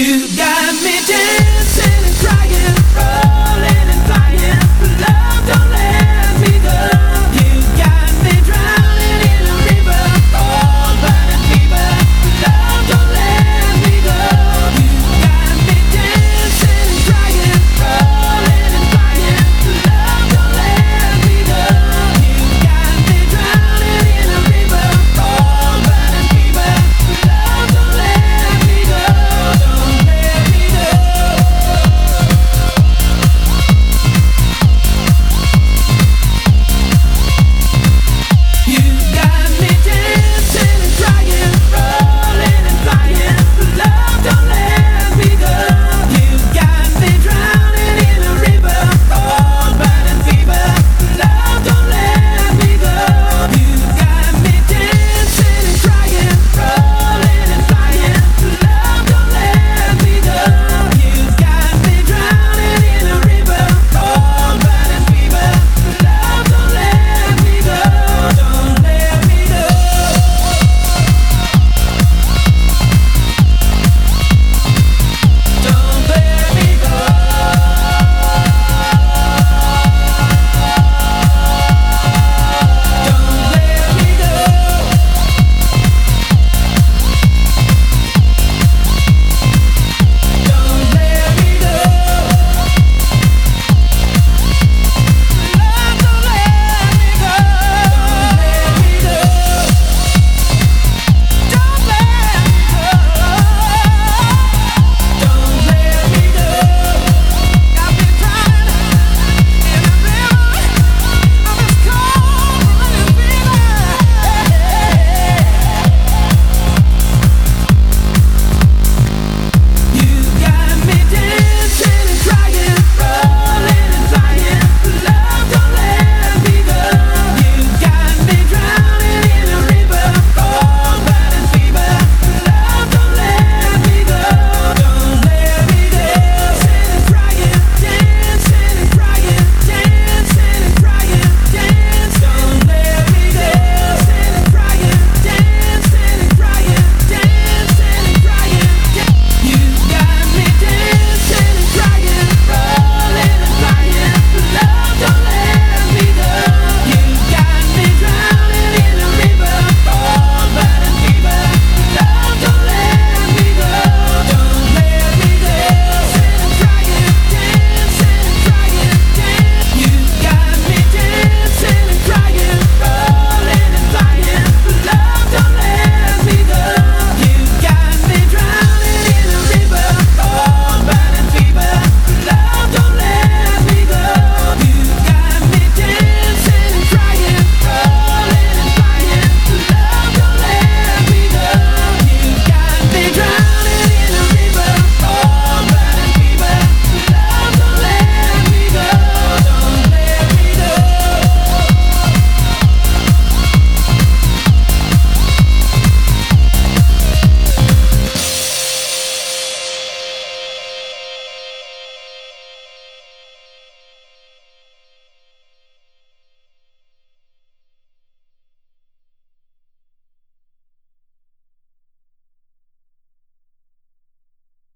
You got